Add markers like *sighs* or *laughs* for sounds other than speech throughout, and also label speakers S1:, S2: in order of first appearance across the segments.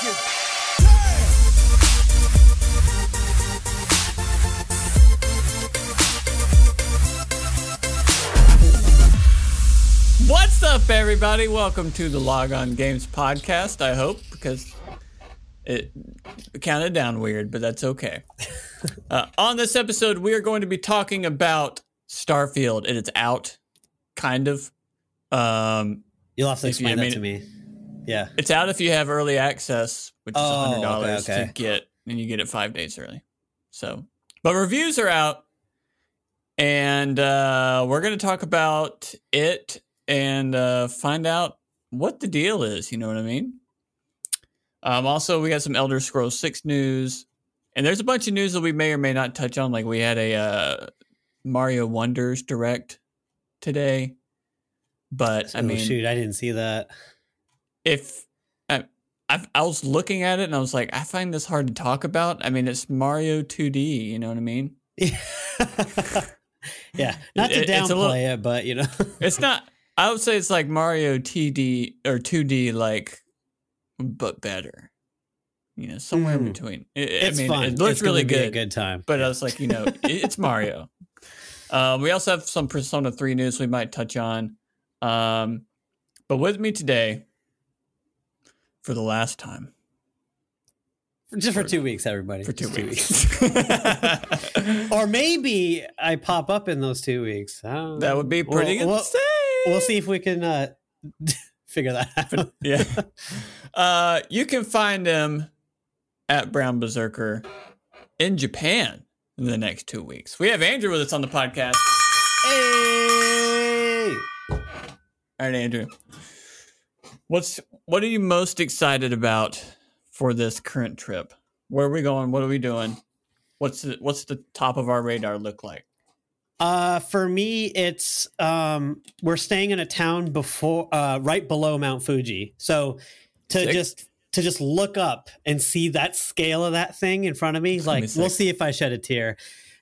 S1: What's up, everybody? Welcome to the Log On Games podcast. I hope because it counted down weird, but that's okay. *laughs* uh, on this episode, we are going to be talking about Starfield. And It is out, kind of. Um,
S2: You'll have to explain that to me. Yeah.
S1: it's out if you have early access, which is
S2: Oh,
S1: hundred dollars
S2: okay, okay.
S1: to get, and you get it five days early. So, but reviews are out, and uh, we're going to talk about it and uh, find out what the deal is. You know what I mean? Um, also, we got some Elder Scrolls Six news, and there's a bunch of news that we may or may not touch on. Like we had a uh, Mario Wonders direct today, but I mean,
S2: shoot, I didn't see that.
S1: If I, I, I was looking at it and I was like, I find this hard to talk about. I mean, it's Mario 2D. You know what I mean? *laughs*
S2: yeah. Not to
S1: It-
S2: downplay
S1: little-
S2: it, but you know. *laughs*
S1: It's not. I would say it's like Mario TD or 2D, like, but better. You know, somewhere in
S2: Mm.
S1: between. It,
S2: it's
S1: I mean,
S2: fun.
S1: it looks
S2: It's
S1: really good.
S2: A good time.
S1: But I was like, you know, *laughs* it- it's Mario. Um, we also have some Persona 3 news we might touch on. Um, but with me today, for the last time,
S2: just for two weeks, everybody.
S1: for two
S2: Just
S1: weeks. *laughs*
S2: or maybe I pop up in those two weeks.
S1: That would be
S2: We'll-
S1: pretty
S2: we'll-
S1: insane.
S2: We'll see if we can uh, *laughs* figure that out.
S1: Yeah. *laughs* Uh, you can find him at Brown Berserker in Japan in the next two weeks. We have Andrew with us on the podcast.
S2: hey!
S1: All right, Andrew. What's what are you most excited about for this current trip? Where are we going? What are we doing? What's the what's the top of our radar look like?
S2: Uh, for me, it's um, we're staying in a town before, uh, right below Mount Fuji. So to just to just look up and see that scale of that thing in front of me, like we'll see if I shed a tear.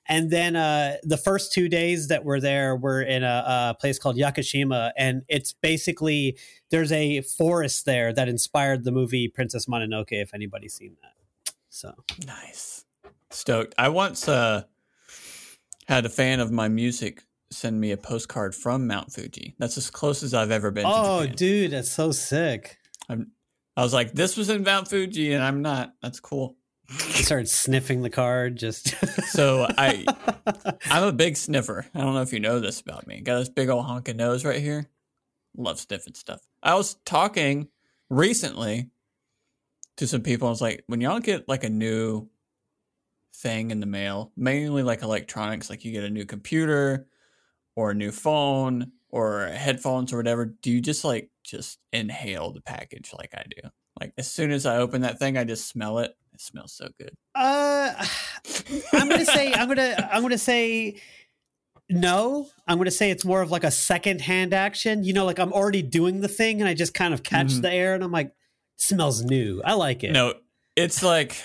S2: And then uh, the first two days that we're there, we're in a, a place called Yakushima, and it's basically there's a forest there that inspired the movie Princess Mononoke. If anybody's seen that, so
S1: Nice. Stoked. I once uh had a fan of my music send me a postcard from Mount Fuji. That's as close as I've ever been to
S2: oh, dude, that's so sick.
S1: I'm, I was like, this was in Mount Fuji and I'm not. That's cool.
S2: Started sniffing the card, just *laughs*
S1: So I I'm a big sniffer. I don't know if you know this about me. Got this big old honking nose right here. Love sniffing stuff. I was talking recently to some people. I was like, when y'all get like a new thing in the mail, mainly like electronics, like you get a new computer or a new phone or headphones or whatever, do you just like just inhale the package like I do? Like as soon as I open that thing, I just smell it. It smells so good.
S2: Uh, *sighs* I'm gonna say I'm gonna I'm gonna say no. I'm gonna say it's more of like a second hand action. You know, like I'm already doing the thing and I just kind of catch
S1: Mhm.
S2: the air and I'm like, smells new. I like it.
S1: No, it's like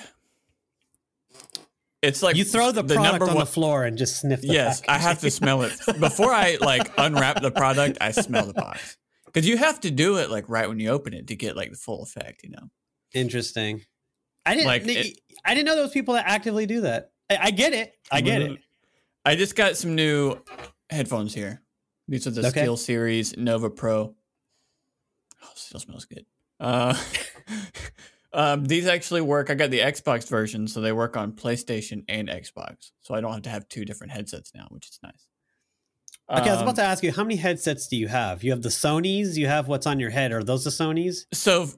S1: it's like
S2: you throw the, product
S1: number
S2: on
S1: one.
S2: the floor and just sniff the
S1: yes, I have to smell it *laughs* before I like unwrap the product. I smell the box because you have to do it like right when you open it to get like the full effect. You know,
S2: Interesting. I didn't.
S1: Like, it-
S2: I didn't know there was people that actively do that. I, I get it. I get it.
S1: I just got some new headphones here. These are the
S2: Okay.
S1: SteelSeries Nova Pro. Oh, still smells good. Uh, *laughs* um, these actually work. I got the Xbox version, so they work on PlayStation and Xbox. So I don't have to have two different headsets now, which is nice.
S2: Okay, I was
S1: Um,
S2: about to ask you, how many headsets do you have? You have the Sony's. You have what's on your head. Are those the Sony's?
S1: So,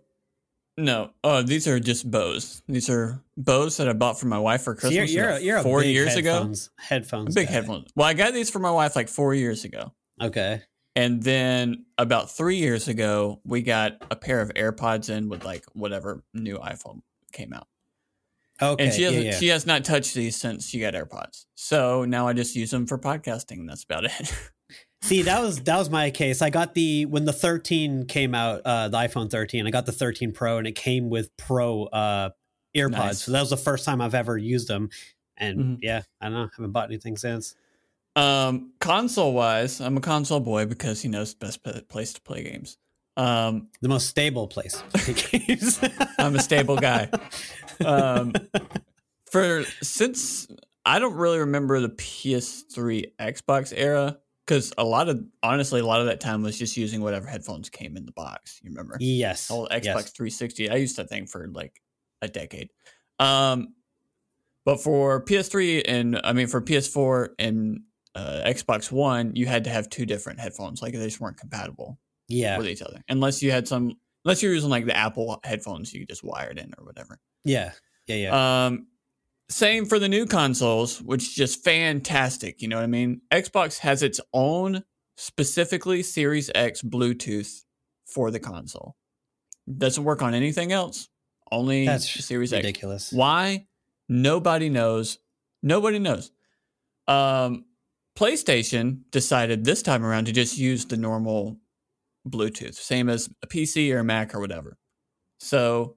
S1: no, oh, these are just Bose. These are Bose that I bought for my wife for
S2: So
S1: Christmas.
S2: you're you're, you're a
S1: four years ago.
S2: headphones, Headphones.
S1: Big
S2: guy.
S1: headphones. Well, I got these for my wife like four years ago.
S2: Okay.
S1: And then about three years ago, we got a pair of AirPods in with like whatever new iPhone came out.
S2: Okay.
S1: and she has
S2: yeah, yeah.
S1: she has not touched these since she got AirPods. So now I just use them for podcasting. That's about it. *laughs*
S2: See, that was that was my case. I got the when the 13 came out, uh, the iPhone 13. I got the 13 Pro, and it came with Pro uh, AirPods.
S1: Nice.
S2: So that was the first time I've ever used them. And
S1: Mhm.
S2: yeah, I don't know, haven't bought anything since.
S1: um, console wise, I'm a console boy because you know it's the best place to play games. Um,
S2: The most stable place. *laughs* games.
S1: I'm a stable guy. Um, for since I don't really remember the PS3 Xbox era because a lot of honestly a lot of that time was just using whatever headphones came in the box. You remember?
S2: yes.
S1: old Xbox
S2: yes.
S1: 360. I used that thing for like a decade. Um, but for PS3 and I mean for PS4 and uh, Xbox One, you had to have two different headphones. Like they just weren't compatible
S2: Yeah.
S1: with each other, unless you had some. Unless you're using like the Apple headphones, you just wired in or whatever.
S2: Yeah. Yeah. Yeah.
S1: Um, same for the new consoles, which is just fantastic. You know what I mean? Xbox has its own specifically Series X Bluetooth for the console. Doesn't work on anything else. Only
S2: That's
S1: Series X.
S2: ridiculous.
S1: Why? Nobody knows. Nobody knows. Um, PlayStation decided this time around to just use the normal Bluetooth, same as a PC or a Mac or whatever. So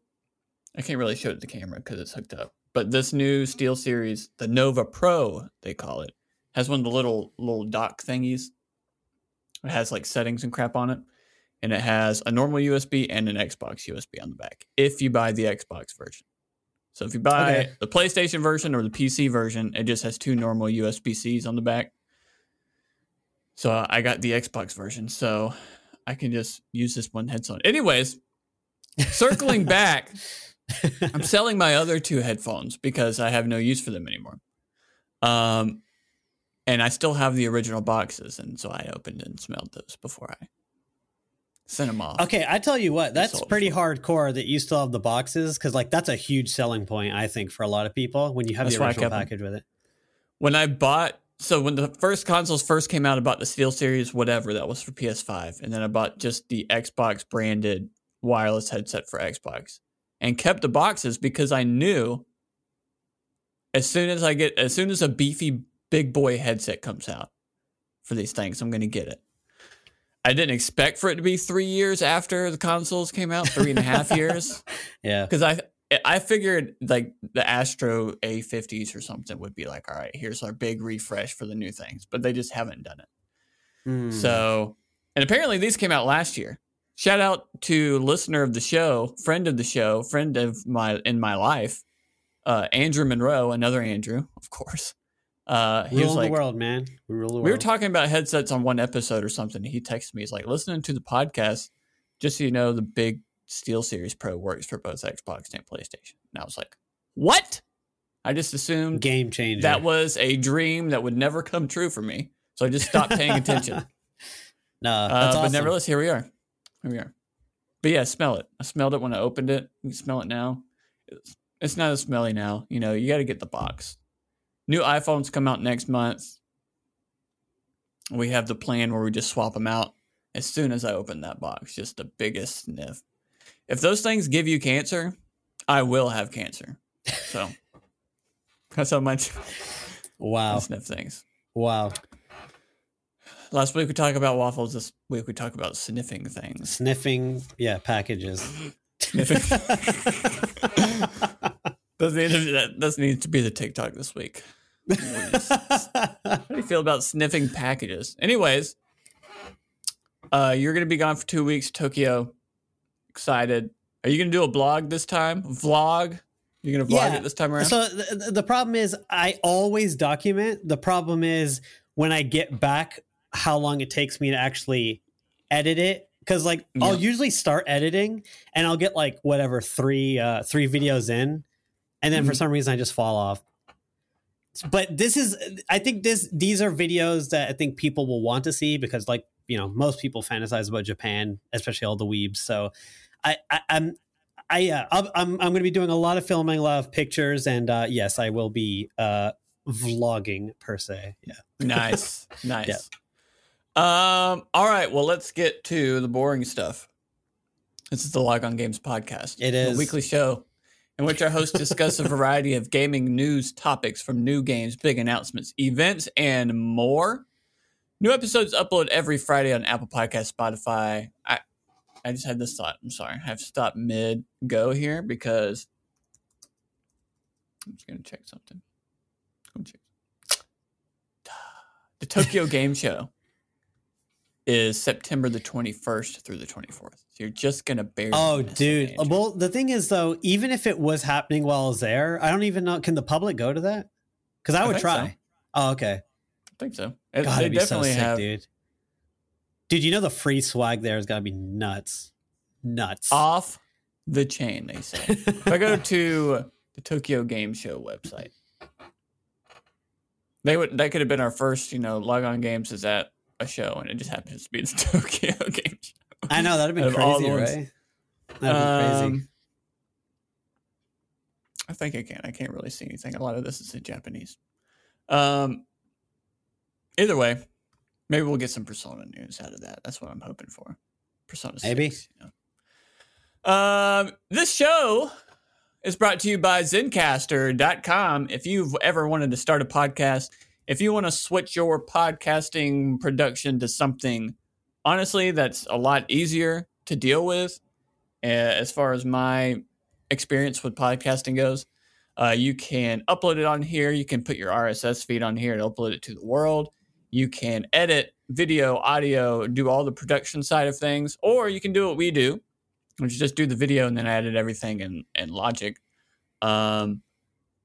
S1: I can't really show it to the camera because it's hooked up. But this new SteelSeries, the Nova Pro, they call it, has one of the little little dock thingies. It has like settings and crap on it, and it has a normal USB and an Xbox USB on the back. If you buy the Xbox version, so if you buy
S2: Okay.
S1: the PlayStation version or the PC version, it just has two normal USB Cs on the back. So I got the Xbox version, so I can just use this one headset. Anyways, *laughs* circling back, I'm selling my other two headphones because I have no use for them anymore. Um, and I still have the original boxes, and so I opened and smelled those before I sent them off.
S2: Okay, I tell you what, that's pretty hardcore that you still have the boxes because, like, that's a huge selling point, I think, for a lot of people when you have
S1: That's
S2: the original package with it.
S1: When I bought, so when the first consoles first came out, I bought the SteelSeries, whatever that was for PS5, and then I bought just the Xbox branded wireless headset for Xbox, and kept the boxes because I knew as soon as I get, as soon as a beefy big boy headset comes out for these things, I'm going to get it. I didn't expect for it to be three years after the consoles came out, three and a half years, *laughs*
S2: Yeah.
S1: because I I figured like the Astro A50s or something would be like, all right, here's our big refresh for the new things, but they just haven't done it.
S2: Mm.
S1: So, and apparently these came out last year. Shout out to listener of the show, friend of the show, friend of my in my life, uh, Andrew Monroe, another Andrew, of course. Uh, he was
S2: rule
S1: like,
S2: the world, man. We rule the world.
S1: we were talking about headsets on one episode or something. He texted me. He's like, listening to the podcast, just so you know, the big SteelSeries Pro works for both Xbox and PlayStation. And I was like, what? I just assumed
S2: game changer.
S1: that was a dream that would never come true for me. So I just stopped paying attention. *laughs*
S2: no,
S1: Uh,
S2: that's
S1: But nevertheless, here we are. Here we are. But yeah, smell it. I smelled it when I opened it. You can smell it now. It's, it's not as smelly now. You know, you got to get the box. New iPhones come out next month. We have the plan where we just swap them out as soon as I open that box. Just the biggest sniff. If those things give you cancer, I will have cancer. So *laughs* that's how much I
S2: wow,
S1: sniff things.
S2: wow.
S1: Last week we talked about waffles. This week we talk about sniffing things.
S2: Sniffing, yeah, packages.
S1: Sniffing. *laughs* To, that doesn't to be the TikTok this week. How do you feel about sniffing packages? Anyways, uh, you're gonna be gone for two weeks, Tokyo. Excited. Are you gonna do a blog this time? Vlog? You're gonna vlog
S2: Yeah.
S1: it this time around?
S2: So the, the problem is, I always document. The problem is when I get back, how long it takes me to actually edit it. Because like I'll usually start editing, and I'll get like whatever three uh, three videos in, and then for
S1: Mhm.
S2: some reason I just fall off. But this is, I think this these are videos that I think people will want to see because like you know most people fantasize about Japan, especially all the weebs. So I, I I'm I uh, I'm I'm, I'm going to be doing a lot of filming, a lot of pictures, and uh, yes, I will be uh, vlogging per se. Yeah.
S1: nice, *laughs* nice. Um. All right. Well, let's get to the boring stuff. This is the Log On Games podcast.
S2: It is a
S1: weekly show in which our hosts discuss a variety of gaming news topics from new games, big announcements, events, and more. New episodes upload every Friday on Apple Podcast, Spotify. I I just had this thought. I'm sorry. I have to stop mid go here because I'm just gonna check something. Check. The Tokyo Game Show is September the 21st through the 24th. So you're just gonna barely.
S2: Oh, dude. Well, the thing is, though, even if it was happening while I was there, I don't even know. Can the public go to that? Because I
S1: I
S2: would
S1: think
S2: try.
S1: so.
S2: Oh, okay.
S1: I think so. It-
S2: God, it'd be so sick,
S1: have.
S2: dude. Dude, you know the free swag there is gotta be nuts, nuts.
S1: off the chain. They say. if I go *laughs* to the Tokyo Game Show website, they would that could have been our first, you know, log on games is at a show, and it just happens to be the *laughs* Tokyo Game Show.
S2: I know that'd be
S1: Out of all
S2: crazy, right? That'd be crazy.
S1: Um, I think I can. I can't really see anything. A lot of this is in Japanese. Um. Either way, maybe we'll get some Persona news out of that. That's what I'm hoping for. Persona
S2: Maybe.
S1: 6, you know. Um. This show is brought to you by Zencastr.com. If you've ever wanted to start a podcast, if you want to switch your podcasting production to something, honestly, that's a lot easier to deal with uh, as far as my experience with podcasting goes. Uh, you can upload it on here. You can put your RSS feed on here and upload it to the world. You can edit video, audio, do all the production side of things, or you can do what we do, which is just do the video and then edit everything in, in Logic. Um,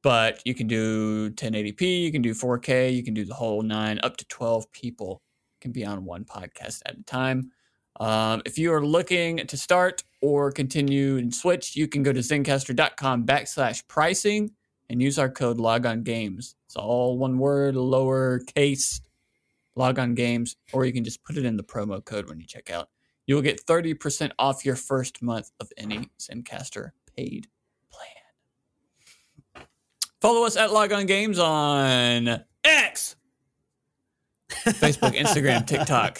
S1: but you can do 1080p, you can do 4K, you can do the whole nine, up to 12 people can be on one podcast at a time. Um, if you are looking to start or continue and switch, you can go to zencastr.com backslash pricing and use our code logon games. It's all one word, lowercase logon games, or you can just put it in the promo code when you check out. You will get 30% off your first month of any Zencastr paid. Follow us at Log On Games on X, Facebook, Instagram, *laughs* TikTok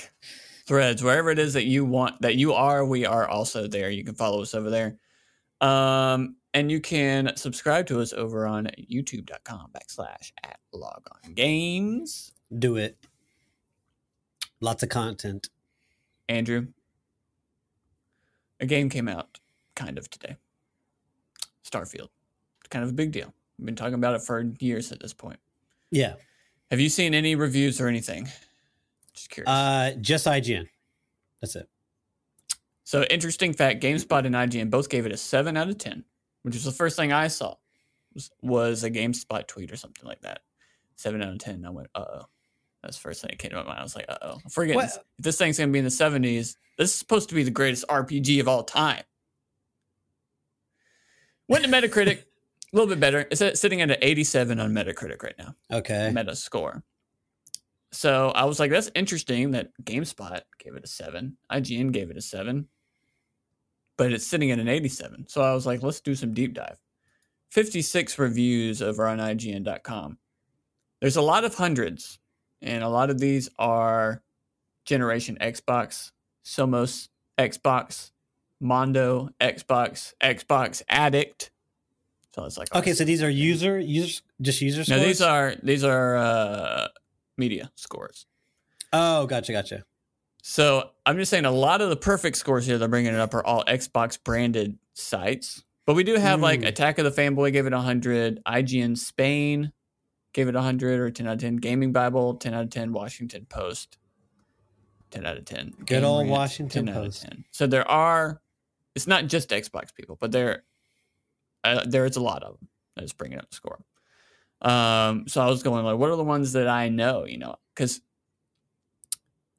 S1: threads wherever it is that you want that you are we are also there. You can follow us over there. Um and you can subscribe to us over on youtube.com backslash at log on games.
S2: Do it. Lots of content.
S1: andrew a game came out kind of today. Starfield. Kind of a big deal we've been talking about it for years at this point
S2: Yeah.
S1: have you seen any reviews or anything just curious
S2: Uh, just IGN. That's it.
S1: So interesting fact: GameSpot and IGN both gave it a seven out of ten, which was the first thing I saw. Was, was a GameSpot tweet or something like that. Seven out of ten. I went, uh oh. That's the first thing that came to my mind. I was like, uh oh. I'm forgetting
S2: What?
S1: if this thing's gonna be in the seventies. This is supposed to be the greatest RPG of all time. Went to Metacritic, a little bit better. It's at- sitting at an 87 on Metacritic right now.
S2: Okay.
S1: Meta score. So I was like, that's interesting that GameSpot gave it a seven, IGN gave it a seven, but it's sitting at an 87. So I was like, let's do some deep dive. 56 reviews over on IGN.com. There's a lot of hundreds, and a lot of these are Generation Xbox, Somos Xbox, Mondo Xbox, Xbox Addict. So it's like
S2: Okay, so these are user users just user
S1: no,
S2: scores.
S1: these are these are uh, media scores.
S2: Oh, gotcha, gotcha.
S1: So I'm just saying a lot of the perfect scores here they're bringing it up are all Xbox branded sites. But we do have like
S2: Mm.
S1: Attack of the Fanboy gave it 100, IGN Spain gave it 100 or 10 out of 10, Gaming Bible 10 out of 10, Washington Post 10 out of 10.
S2: Good
S1: Game
S2: old
S1: Rant,
S2: Washington
S1: 10 out of
S2: Post.
S1: 10. So there are it's not just Xbox people, but there there is a lot of them that's bringing up the score. Um, so I was going like, what are the ones that I know? You know, because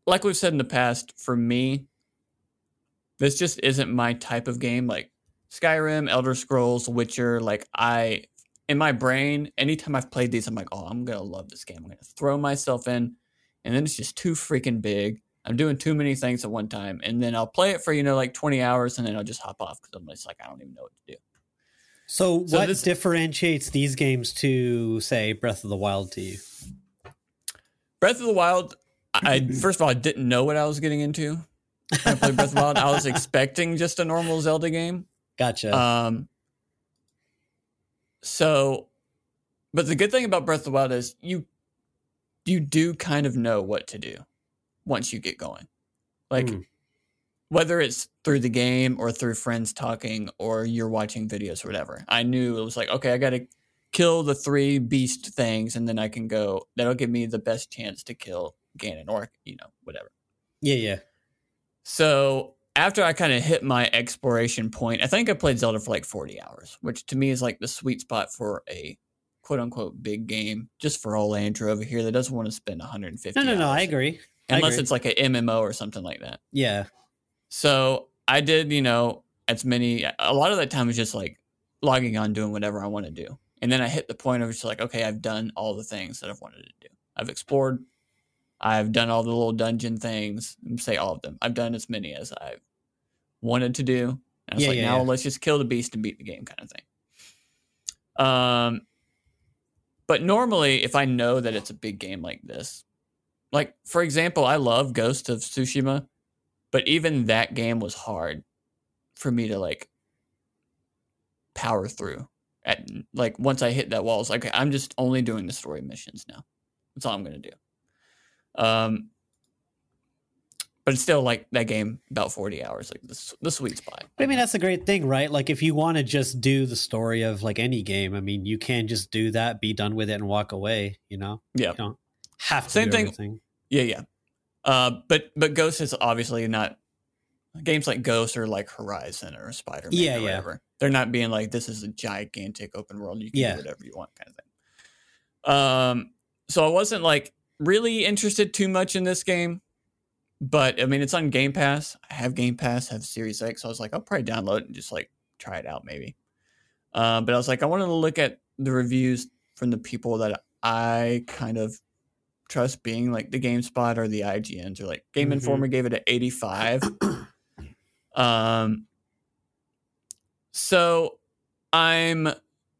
S1: like we've said in the past, for me, this just isn't my type of game. Like Skyrim, Elder Scrolls, Witcher. Like I, in my brain, anytime I've played these, I'm like, oh, I'm gonna love this game. I'm gonna throw myself in, and then it's just too freaking big. I'm doing too many things at one time, and then I'll play it for you know like 20 hours, and then I'll just hop off because I'm just like, I don't even know what to do.
S2: So,
S1: So
S2: what
S1: this-
S2: differentiates these games to say Breath of the Wild to you?
S1: Breath of the Wild. I *laughs* first of all, I didn't know what I was getting into. When I played Breath of the Wild. I was expecting just a normal Zelda game.
S2: Gotcha.
S1: Um, so, but the good thing about Breath of the Wild is you you do kind of know what to do once you get going. Like
S2: Hmm.
S1: Whether it's through the game or through friends talking or you're watching videos or whatever. I knew it was like, okay, I got to kill the three beast things and then I can go that'll give me the best chance to kill Ganon or, you know, whatever.
S2: Yeah, yeah.
S1: So after I kind of hit my exploration point, I think I played Zelda for like 40 hours, which to me is like the sweet spot for a quote unquote big game, just for old Andrew over here that doesn't want to spend 150
S2: No, no, no. I
S1: hours.
S2: agree. I
S1: Unless
S2: agree.
S1: it's like an MMO or something like that.
S2: Yeah.
S1: So I did, you know, as many, a lot of that time was just like logging on, doing whatever I want to do. And then I hit the point of just like, okay, I've done all the things that I've wanted to do. I've explored, I've done all the little dungeon things, say all of them. I've done as many as I've wanted to do. And I was
S2: Yeah,
S1: like,
S2: yeah,
S1: now
S2: yeah.
S1: let's just kill the beast and beat the game kind of thing. Um, but normally, if I know that it's a big game like this, like for example, I love Ghost of Tsushima, but even that game was hard for me to like power through. At like once I hit that wall, it's like I'm just only doing the story missions now. That's all I'm gonna do. Um, but it's still like that game about 40 hours, like the, the sweet spot.
S2: But I mean, that's the great thing, right? Like, if you want to just do the story of like any game, I mean, you can just do that, be done with it, and walk away. You know,
S1: yeah,
S2: you don't have to
S1: Same
S2: do
S1: thing-
S2: everything.
S1: Yeah, yeah. Uh, but but Ghost is obviously not games like Ghost or like Horizon or Spider Man
S2: Yeah,
S1: or
S2: yeah.
S1: whatever. They're not being like this is a gigantic open world. You can
S2: Yeah.
S1: do whatever you want kind of thing. Um, so I wasn't like really interested too much in this game, but I mean it's on Game Pass. I have Game Pass, have Series X. So I was like, I'll probably download it and just like try it out maybe. Um, but I was like, I wanted to look at the reviews from the people that I kind of trust being like the GameSpot or the IGNs or like Game
S2: Mhm.
S1: Informer gave it an 85. *clears throat* um so I'm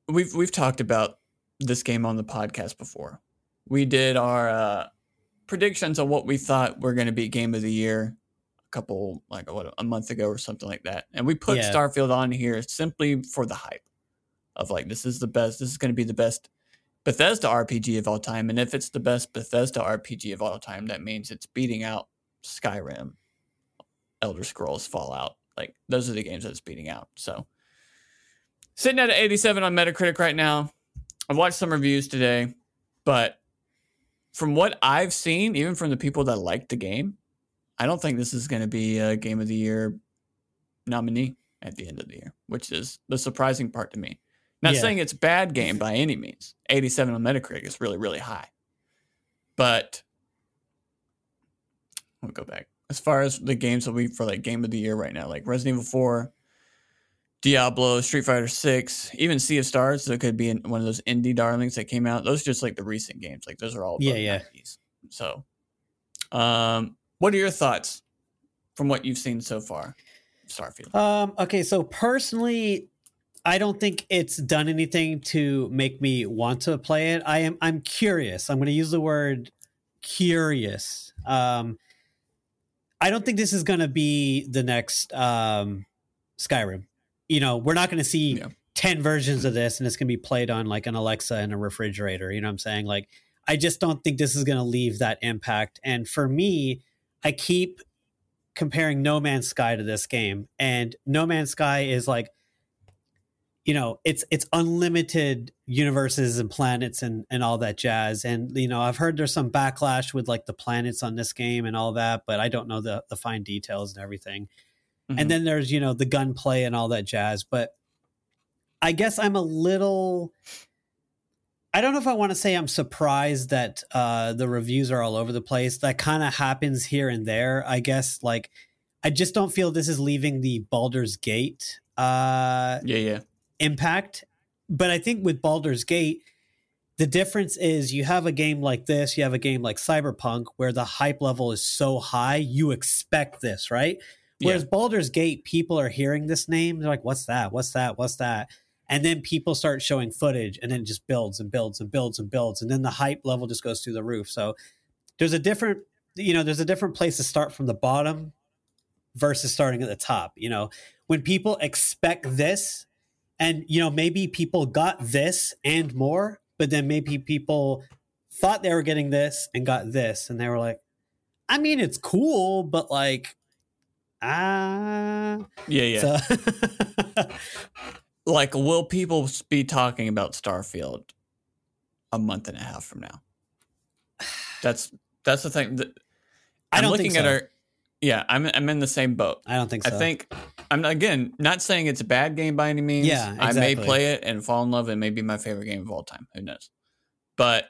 S1: we've we've talked about this game on the podcast before. We did our uh predictions on what we thought were going to be game of the year a couple like what a month ago or something like that. And we put
S2: Yeah.
S1: Starfield on here simply for the hype of like this is the best this is going to be the best Bethesda RPG of all time and if it's the best Bethesda RPG of all time that means it's beating out Skyrim, Elder Scrolls, Fallout. Like those are the games that it's beating out. So sitting at an 87 on Metacritic right now. I've watched some reviews today, but from what I've seen, even from the people that like the game, I don't think this is going to be a game of the year nominee at the end of the year, which is the surprising part to me. Not
S2: Yeah.
S1: saying it's a bad game by any means. 87 on Metacritic is really, really high. But I'll go back. As far as the games that we for like game of the year right now, like Resident Evil 4, Diablo, Street Fighter 6, even Sea of Stars, that could be in one of those indie darlings that came out. Those are just like the recent games. Like those are all
S2: Yeah, yeah.
S1: 90s. So um what are your thoughts from what you've seen so far? Starfield.
S2: Um, okay, so personally, I don't think it's done anything to make me want to play it. I am I'm curious. I'm going to use the word curious. Um, I don't think this is going to be the next um, Skyrim. You know, we're not going to see
S1: Yeah.
S2: 10 versions of this and it's going to be played on like an Alexa and a refrigerator, you know what I'm saying? Like I just don't think this is going to leave that impact. And for me, I keep comparing No Man's Sky to this game, and No Man's Sky is like, you know, it's it's unlimited universes and planets and and all that jazz. And you know, I've heard there's some backlash with like the planets on this game and all that, but I don't know the the fine details and everything.
S1: Mhm.
S2: And then there's you know the gunplay and all that jazz, but I guess I'm a little. I don't know if I want to say I'm surprised that uh, the reviews are all over the place. That kind of happens here and there. I guess like I just don't feel this is leaving the Baldur's Gate uh,
S1: yeah, yeah.
S2: Impact. But I think with Baldur's Gate, the difference is you have a game like this, you have a game like Cyberpunk where the hype level is so high, you expect this, right? Whereas Baldur's Gate, people are hearing this name, they're like, what's that? What's that? What's that? And then people start showing footage and then it just builds and builds and builds and builds. And then the hype level just goes through the roof. So there's a different, you know, there's a different place to start from the bottom versus starting at the top. You know, when people expect this, and you know, maybe people got this and more, but then maybe people thought they were getting this and got this, and they were like, I mean, it's cool, but like, ah,
S1: Yeah, yeah.
S2: so *laughs*
S1: like will people be talking about starfield a month and a half from now? That's that's the thing
S2: I
S1: i'm
S2: don't
S1: looking
S2: think
S1: at our yeah, I'm I'm in the same boat.
S2: I don't think so.
S1: I think I'm again not saying it's a bad game by any means.
S2: Yeah,
S1: I may play it and fall in love. It may be my favorite game of all time. Who knows? But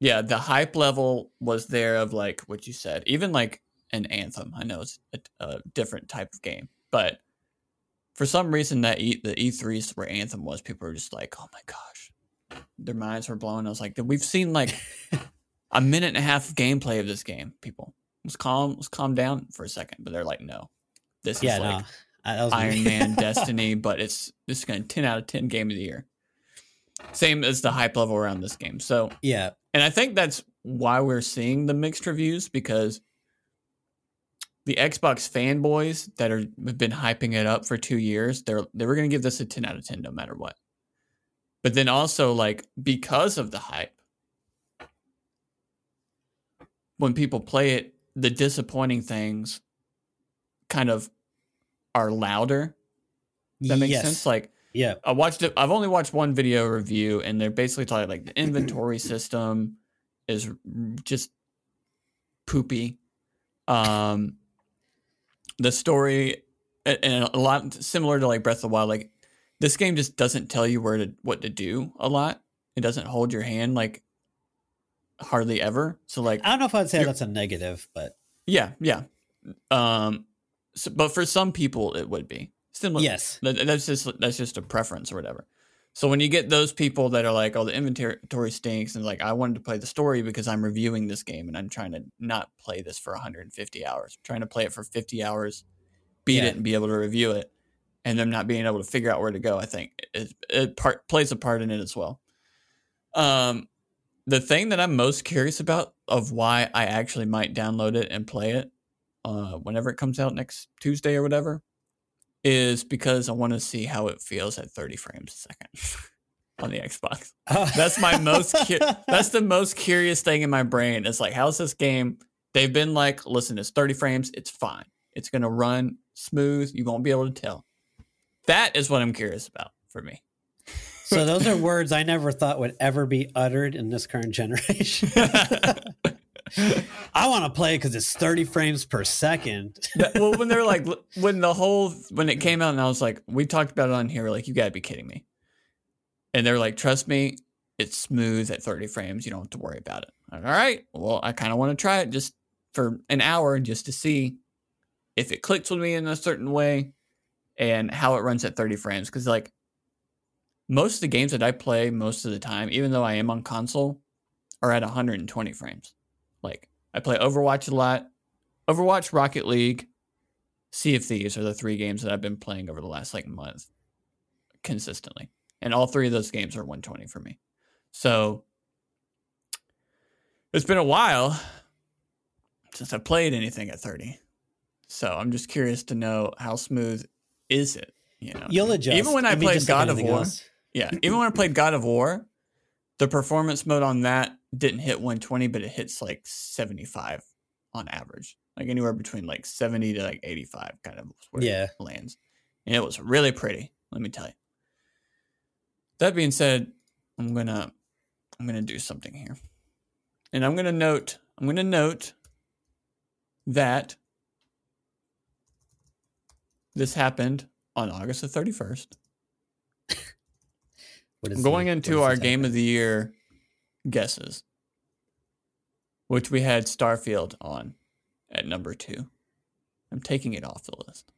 S1: yeah, the hype level was there of like what you said. Even like an anthem. I know it's a, a different type of game, but for some reason that e, the E3s where Anthem was, people were just like, "Oh my gosh," their minds were blown. I was like, "We've seen like *laughs* a minute and a half of gameplay of this game." People, let's calm, let's calm down for a second. But they're like, "No, this
S2: yeah,
S1: is like.
S2: I- was
S1: Iron. Man *laughs* Destiny, but it's this is going to ten out of ten game of the year." Same as the hype level around this game. So
S2: yeah,
S1: and I think that's why we're seeing the mixed reviews because the Xbox fanboys that are have been hyping it up for two years, they're they were gonna give this a ten out of ten no matter what. But then also like because of the hype, when people play it, the disappointing things kind of are louder. That makes
S2: yes.
S1: sense? Like
S2: yeah,
S1: I watched it. I've only watched one video review, and they're basically talking like the inventory *clears throat* system is just poopy. Um, the story and a lot similar to like Breath of the Wild. Like this game just doesn't tell you where to what to do a lot. It doesn't hold your hand like hardly ever. So like
S2: I don't know if I'd say that's a negative, but
S1: yeah, yeah. Um, so, but for some people it would be similar.
S2: yes,
S1: That- That's just that's just a preference or whatever. So when you get those people that are like, "Oh, the inventory stinks," and like, "I wanted to play the story because I'm reviewing this game and I'm trying to not play this for 150 hours, I'm trying to play it for 50 hours, beat
S2: Yeah.
S1: it, and be able to review it," and them not being able to figure out where to go, I think it, it part plays a part in it as well. Um, the thing that I'm most curious about of why I actually might download it and play it, uh, whenever it comes out next Tuesday or whatever, is because I want to see how it feels at 30 frames a second *laughs* on the Xbox. That's my most cu- that's the most curious thing in my brain. It's like how's this game? They've been like, listen, it's 30 frames, it's fine. It's going to run smooth, you won't be able to tell. That is what I'm curious about for me.
S2: So those are words I never thought would ever be uttered in this current generation. *laughs* I want to play because it's 30 frames per second.
S1: Well, when they're like, when the whole when it came out, and I was like, we talked about it on here, like, you gotta be kidding me. And they're like, trust me, it's smooth at 30 frames. You don't have to worry about it. Like, All right. Well, I kind of want to try it just for an hour just to see if it clicks with me in a certain way and how it runs at 30 frames. Because like most of the games that I play most of the time, even though I am on console, are at 120 frames. Like I play Overwatch a lot. Overwatch, Rocket League, Sea of Thieves are the three games that I've been playing over the last like month consistently. And all three of those games are 120 for me. So it's been a while since I played anything at 30. So I'm just curious to know how smooth is it? You know,
S2: You'll adjust.
S1: Even when I
S2: mean,
S1: played God of War,
S2: else.
S1: Yeah, even when I played God of War, the performance mode on that didn't hit 120, but it hits like 75 on average, like anywhere between like 70 to like 85, kind of where
S2: Yeah.
S1: it lands. And it was really pretty. Let me tell you. That being said, I'm gonna I'm gonna do something here, and I'm gonna note I'm gonna note that this happened on August the 31st.
S2: What is
S1: Going
S2: the-
S1: into our game of the year guesses, which we had Starfield on at number two. I'm taking it off the list,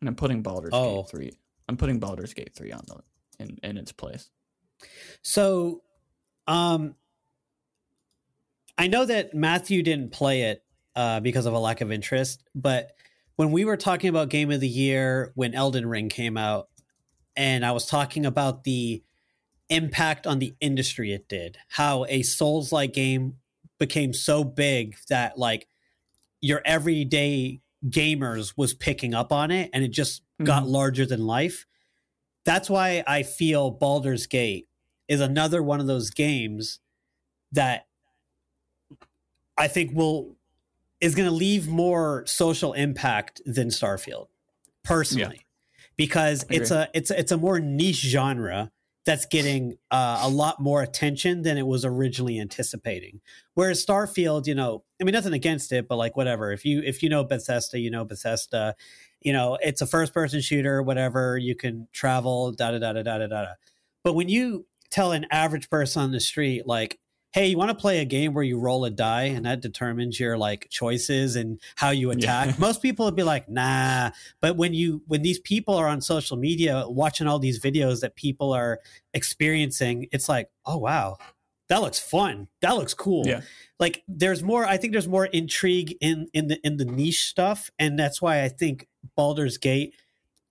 S1: and I'm putting Baldur's
S2: Oh.
S1: Gate three. I'm putting Baldur's Gate three on the in in its place.
S2: So, um, I know that Matthew didn't play it uh, because of a lack of interest, but when we were talking about Game of the Year when Elden Ring came out, and I was talking about the impact on the industry it did, how a Souls like game became so big that like your everyday gamers was picking up on it and it just got mm-hmm. larger than life. That's why I feel Baldur's Gate is another one of those games that I think will is going to leave more social impact than Starfield personally because it's a it's it's a more niche genre that's getting uh, a lot more attention than it was originally anticipating. Whereas Starfield, you know, I mean, nothing against it, but like whatever. If you if you know Bethesda, you know Bethesda. You know, it's a first person shooter, whatever. You can travel, da da da da da da da. But when you tell an average person on the street, like, hey, you want to play a game where you roll a die and that determines your like choices and how you attack. Yeah. *laughs* Most people would be like, nah. But when you when these people are on social media watching all these videos that people are experiencing, it's like, oh wow, that looks fun. That looks cool.
S1: Yeah.
S2: Like there's more I think there's more intrigue in in the in the niche stuff. And that's why I think Baldur's Gate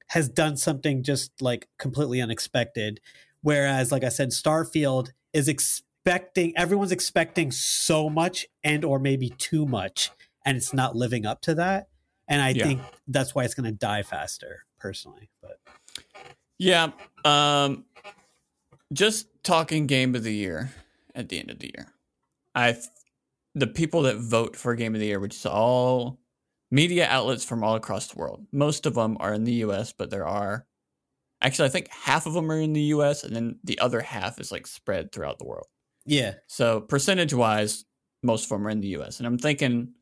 S2: has done something just like completely unexpected. Whereas, like I said, Starfield is ex- expecting everyone's expecting so much and or maybe too much and it's not living up to that. And i yeah. think that's why it's going to die faster personally but
S1: yeah um just talking game of the year at the end of the year. I the people that vote for game of the year which is all media outlets from all across the world most of them are in the us but there are actually i think half of them are in the us and then the other half is like spread throughout the world
S2: yeah.
S1: So percentage wise, most of them are in the US. And I'm thinking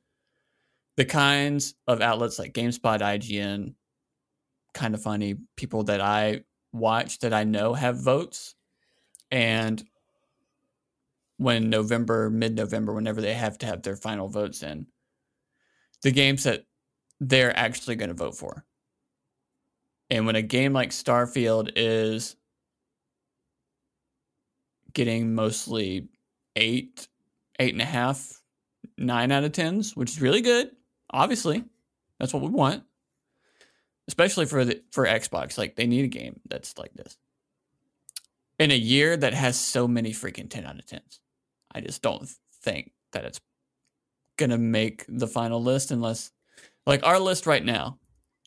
S1: the kinds of outlets like GameSpot, IGN, kind of funny, people that I watch that I know have votes. And when November, mid November, whenever they have to have their final votes in, the games that they're actually going to vote for. And when a game like Starfield is getting mostly eight, eight and a half, nine out of tens, which is really good. Obviously, that's what we want, especially for the for Xbox. Like they need a game that's like this in a year that has so many freaking ten out of tens. I just don't think that it's gonna make the final list unless, like our list right now.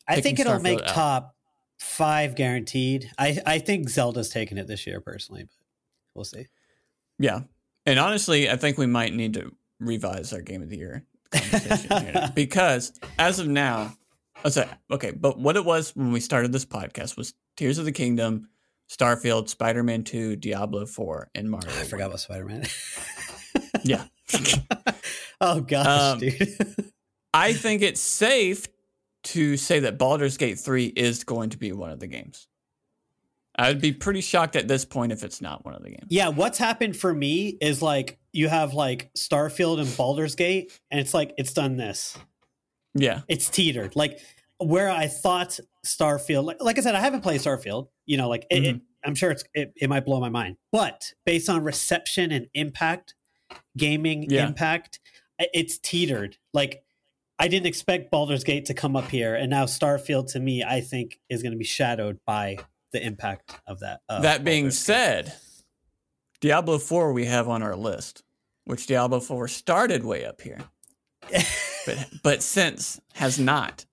S2: I think it'll make out. top five guaranteed. I I think Zelda's taking it this year personally, but we'll see.
S1: Yeah, and honestly, I think we might need to revise our game of the year *laughs* because as of now, I say okay, but what it was when we started this podcast was Tears of the Kingdom, Starfield, Spider Man Two, Diablo Four, and Mario.
S2: I forgot about Spider Man. *laughs*
S1: yeah. *laughs*
S2: oh gosh, um, dude.
S1: I think it's safe to say that Baldur's Gate 3 is going to be one of the games. I'd be pretty shocked at this point if it's not one of the games.
S2: Yeah, what's happened for me is like you have like Starfield and Baldur's Gate, and it's like it's done this.
S1: Yeah,
S2: it's teetered. Like where I thought Starfield, like, like I said, I haven't played Starfield. You know, like mm-hmm. it, I'm sure it's it, it might blow my mind, but based on reception and impact, gaming yeah. impact, it's teetered. Like I didn't expect Baldur's Gate to come up here, and now Starfield to me, I think, is going to be shadowed by the impact of that. Uh,
S1: that being said, Diablo 4 we have on our list, which Diablo 4 started way up here, *laughs* but, but since has not.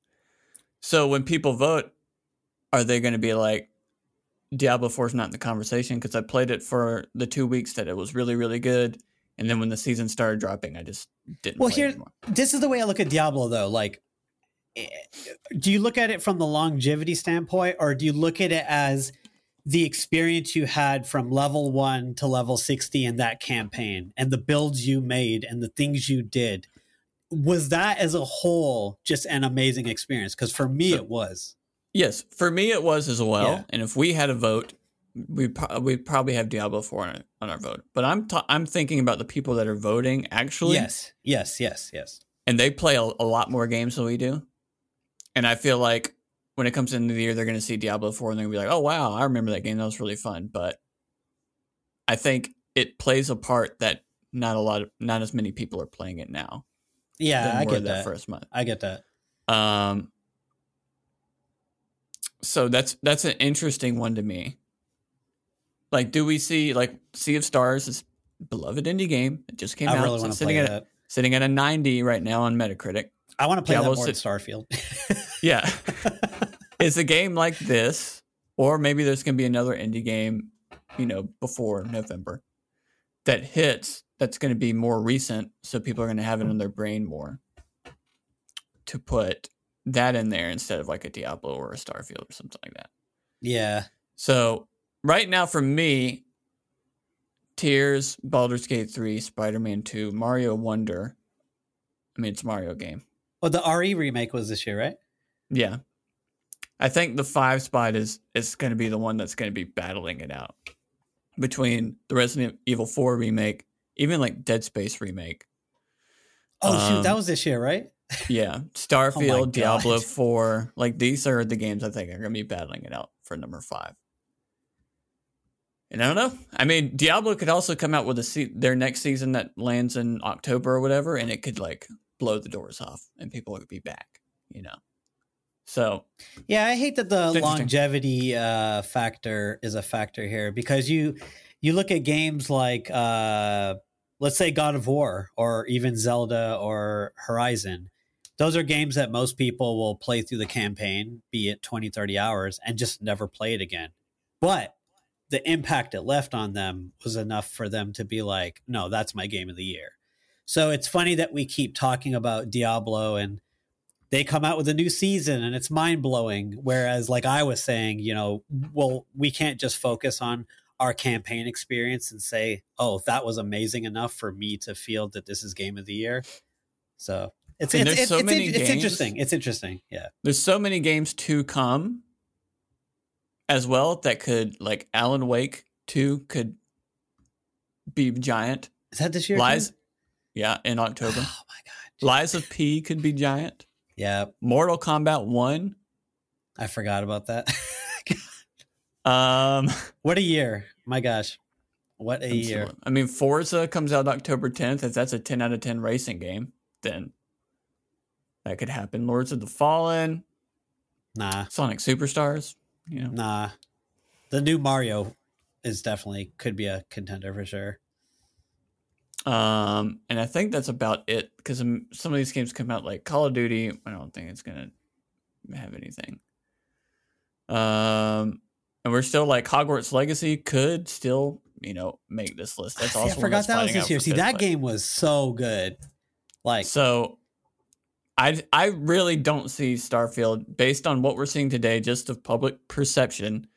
S1: So when people vote, are they going to be like, Diablo 4 is not in the conversation? Because I played it for the two weeks that it was really, really good. And then when the season started dropping, I just didn't. Well, here,
S2: this is the way I look at Diablo, though. Like, Eh, do you look at it from the longevity standpoint or do you look at it as the experience you had from level 1 to level 60 in that campaign and the builds you made and the things you did? Was that as a whole just an amazing experience? Because for me so, it was.
S1: Yes. For me it was as well. Yeah. and if we had a vote we we probably have Diablo 4 on, on our vote. But I'm i I'm thinking about the people that are voting actually.
S2: Yes. Yes. Yes. Yes.
S1: And they play a, a lot more games than we do and I feel like when it comes into the year, they're going to see Diablo 4 and they're going to be like, oh, wow, I remember that game. That was really fun. But I think it plays a part that not a lot of, not as many people are playing it now.
S2: Yeah, I get that. First month. I get that.
S1: Um, so that's that's an interesting one to me. Like, do we see like Sea of Stars is beloved indie game? It just came I out. Really so sitting at that. sitting at a ninety right now on Metacritic.
S2: I want to play Diablo that more Starfield. *laughs*
S1: yeah. Is a game like this, or maybe there's going to be another indie game, you know, before November that hits that's going to be more recent. So people are going to have it in their brain more to put that in there instead of like a Diablo or a Starfield or something like that.
S2: Yeah.
S1: So right now for me, Tears, Baldur's Gate 3, Spider Man 2, Mario Wonder. I mean, it's a Mario game.
S2: Well, the RE remake was this year, right?
S1: Yeah. I think the five spot is is going to be the one that's going to be battling it out between the Resident Evil 4 remake, even like Dead Space remake.
S2: Oh shoot, that
S1: Um,
S2: was this year, right? *laughs*
S1: Yeah, Starfield,
S2: Oh
S1: Diablo 4, like these are the games I think are going to be battling it out for number 5. And I don't know. I mean, Diablo could also come out with a se- their next season that lands in October or whatever and it could like blow the doors off and people would be back, you know. So,
S2: Yeah, I hate that the longevity uh, factor is a factor here because you you look at games like uh, let's say God of War or even Zelda or Horizon. Those are games that most people will play through the campaign, be it 20, 30 hours, and just never play it again. But the impact it left on them was enough for them to be like, no, that's my game of the year. So it's funny that we keep talking about Diablo and they come out with a new season and it's mind blowing. Whereas, like I was saying, you know, well, we can't just focus on our campaign experience and say, oh, that was amazing enough for me to feel that this is game of the year. So it's
S1: And
S2: it's, it's,
S1: so
S2: it's,
S1: many
S2: it's
S1: games-
S2: interesting. It's interesting. Yeah.
S1: there's so many games to come as well that could like Alan Wake 2 could be giant.
S2: Is that this year?
S1: Lies
S2: too?
S1: Yeah, in October.
S2: Oh my god.
S1: Lies of P could be giant.
S2: Yeah,
S1: Mortal Kombat 1.
S2: I forgot about that. *laughs*
S1: Um
S2: what a year! My gosh, what a year!
S1: I mean Forza comes out October 10th. If that's a 10 out of 10 racing game, then that could happen. Lords of the Fallen,
S2: Nah,
S1: Sonic Superstars, you know.
S2: nah. The new Mario is definitely could be a contender for sure.
S1: Um, and I think that's about it because some some of these games come out like Call of Duty. I don't think it's gonna have anything. Um, and we're still like Hogwarts Legacy could still you know make this list. That's *sighs*
S2: See,
S1: also
S2: I forgot that was this year. See, that
S1: place.
S2: game was so good. Like,
S1: So, I I really don't see Starfield based on what we're seeing today, just of public perception.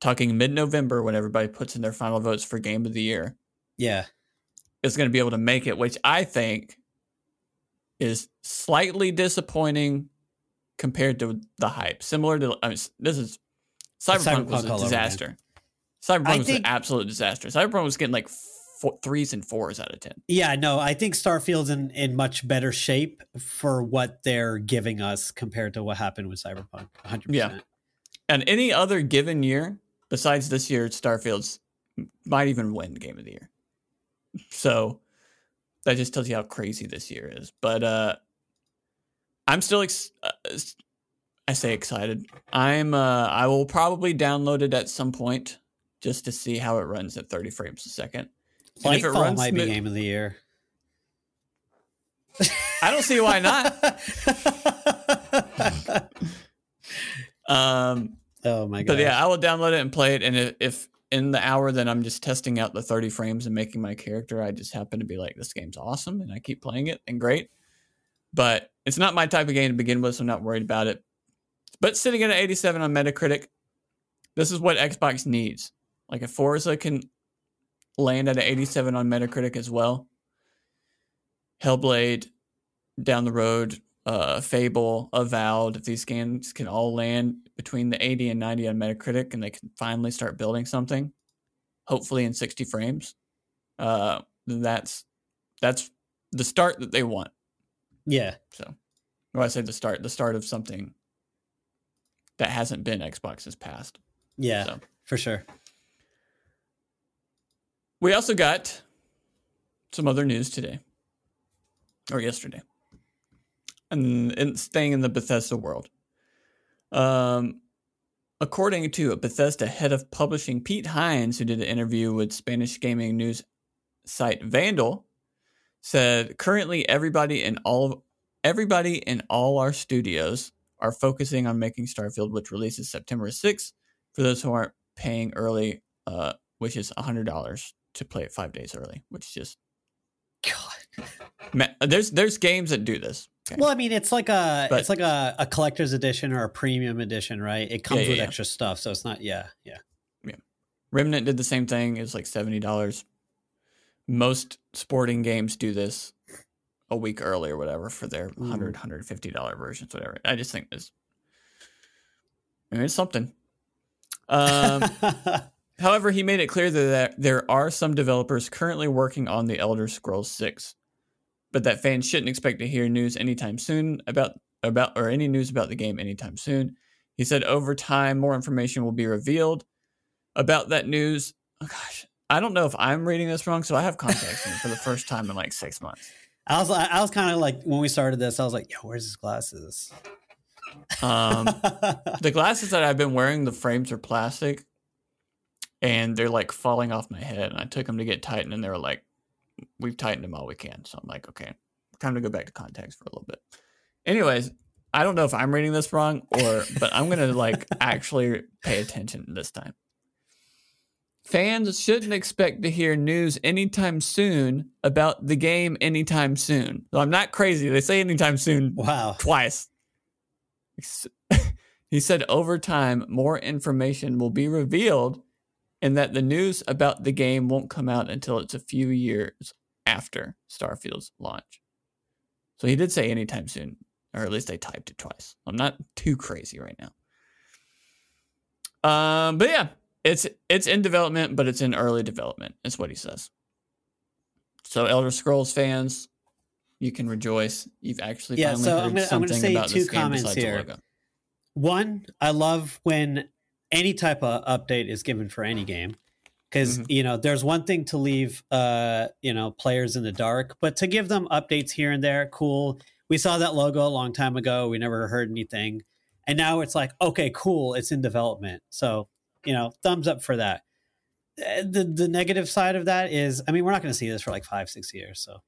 S1: Talking mid November when everybody puts in their final votes for Game of the Year.
S2: yeah,
S1: is going to be able to make it, which I think is slightly disappointing compared to the hype. Similar to I mean, this is Cyberpunk, was a
S2: all over
S1: disaster. Cyberpunk was
S2: think-
S1: an absolute disaster. Cyberpunk was getting like four, threes and fours out of ten.
S2: yeah. No, I think Starfield's in in much better shape for what they're giving us compared to what happened with Cyberpunk. 100%.
S1: Yeah. And any other given year besides this year, Starfield's might even win Game of the Year. So that just tells you how crazy this year is. But uh I'm still ex- uh, I say excited. I'm uh I will probably download it at some point just to see how it runs at 30 frames a second. And if it runs
S2: might be game of the year.
S1: I don't see why not. *laughs* Um
S2: oh my god!
S1: But yeah, I will download it and play it. And if, if in the hour that I'm just testing out the 30 frames and making my character, I just happen to be like, this game's awesome, and I keep playing it and great. But it's not my type of game to begin with, so I'm not worried about it. But sitting at an 87 on Metacritic, this is what Xbox needs. Like if Forza can land at an 87 on Metacritic as well, Hellblade down the road, uh, Fable, Avowed, if these games can all land between the 80 and 90 on Metacritic and they can finally start building something, hopefully in 60 frames, uh, then that's that's the start that they want.
S2: yeah,
S1: So, when I say the start, the start of something that hasn't been Xbox's past.
S2: yeah,
S1: So.
S2: for sure.
S1: We also got some other news today or yesterday, and, and staying in the Bethesda world. Um, according to a Bethesda head of publishing, Pete Hines, who did an interview with Spanish gaming news site Vandal, said currently everybody in all of everybody in all our studios are focusing on making Starfield, which releases September 6th. For those who aren't paying early, uh, which is hundred dollars to play it five days early, which is just
S2: God.
S1: ma- there's there's games that do this. Okay.
S2: Well, I mean, it's like a
S1: But-
S2: it's like a, a collector's edition or a premium edition, right? It comes
S1: Yeah, yeah,
S2: with
S1: yeah.
S2: extra stuff, so it's not. Yeah, yeah, yeah.
S1: Remnant did the same thing. It was like seventy dollars. Most sporting games do this a week early or whatever for their
S2: Mm.
S1: 100 150 dollar versions whatever i just think this I mean, it's something um, *laughs* however he made it clear that there are some developers currently working on the elder scrolls 6 but that fans shouldn't expect to hear news anytime soon about about or any news about the game anytime soon he said over time more information will be revealed about that news oh, gosh i don't know if i'm reading this wrong so i have context for the first time in like six months
S2: I was I was kind of like when we started this, I was like, "Yo, where's his glasses?"
S1: um *laughs* the glasses that I've been wearing, the frames are plastic, and they're like falling off my head. And I took them to get tightened, and they were like, "We've tightened them all we can." So I'm like, "Okay, time to go back to context for a little bit." Anyways, I don't know if I'm reading this wrong or, *laughs* but I'm gonna like actually pay attention this time. Fans shouldn't expect to hear news anytime soon about the game anytime soon. So I'm not crazy. They say anytime soon
S2: wow.
S1: twice. he *laughs* said over time, more information will be revealed, and that the news about the game won't come out until it's a few years after Starfield's launch. So he did say anytime soon, or at least I typed it twice. I'm not too crazy right now. Um, but yeah, it's it's in development, but it's in early development, is what he says. So Elder Scrolls fans, you can rejoice. You've actually
S2: Yeah,
S1: finally
S2: so I'm gonna- I'm
S1: something
S2: gonna say
S1: about
S2: two
S1: this game
S2: comments
S1: besides
S2: here. One, I love when any type of update is given for any game because
S1: Mhm.
S2: you know there's one thing to leave uh you know players in the dark, but to give them updates here and there, cool. We saw that logo a long time ago. We never heard anything, and now it's like okay, cool, it's in development. So you know, thumbs up for that. Uh, The the negative side of that is, I mean, we're not going to see this for like five six years. So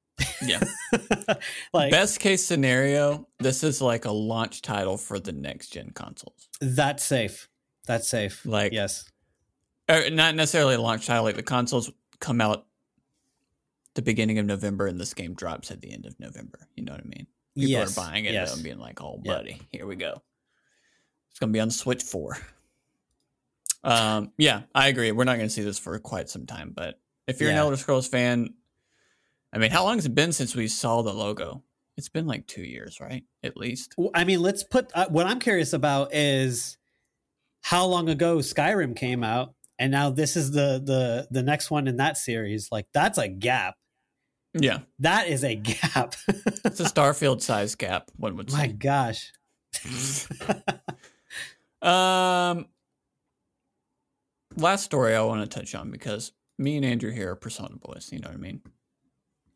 S1: Yeah. *laughs*
S2: like
S1: Best case scenario, this is like a launch title for the next gen consoles.
S2: that's safe. That's safe.
S1: Like-
S2: yes.
S1: Or not necessarily launch title, like the consoles come out the beginning of November and this game drops at the end of November. You know what I mean? People
S2: yes.
S1: are buying it
S2: yes.
S1: and being like, oh,
S2: Yeah.
S1: buddy, here we go. It's going to be on Switch 4. Um, yeah, I agree. We're not going to see this for quite some time, but if you're an Elder Scrolls fan, I mean, how long has it been since we saw the logo? It's been like two years, right? At least.
S2: Well, I mean, let's put uh, what I'm curious about is how long ago Skyrim came out, and now this is the the the next one in that series. Like that's a gap.
S1: Yeah.
S2: That is a *laughs* gap.
S1: It's a Starfield size gap, one would
S2: My
S1: say.
S2: gosh. *laughs*
S1: Um, last story I want to touch on because me and Andrew here are Persona boys. You know what I mean?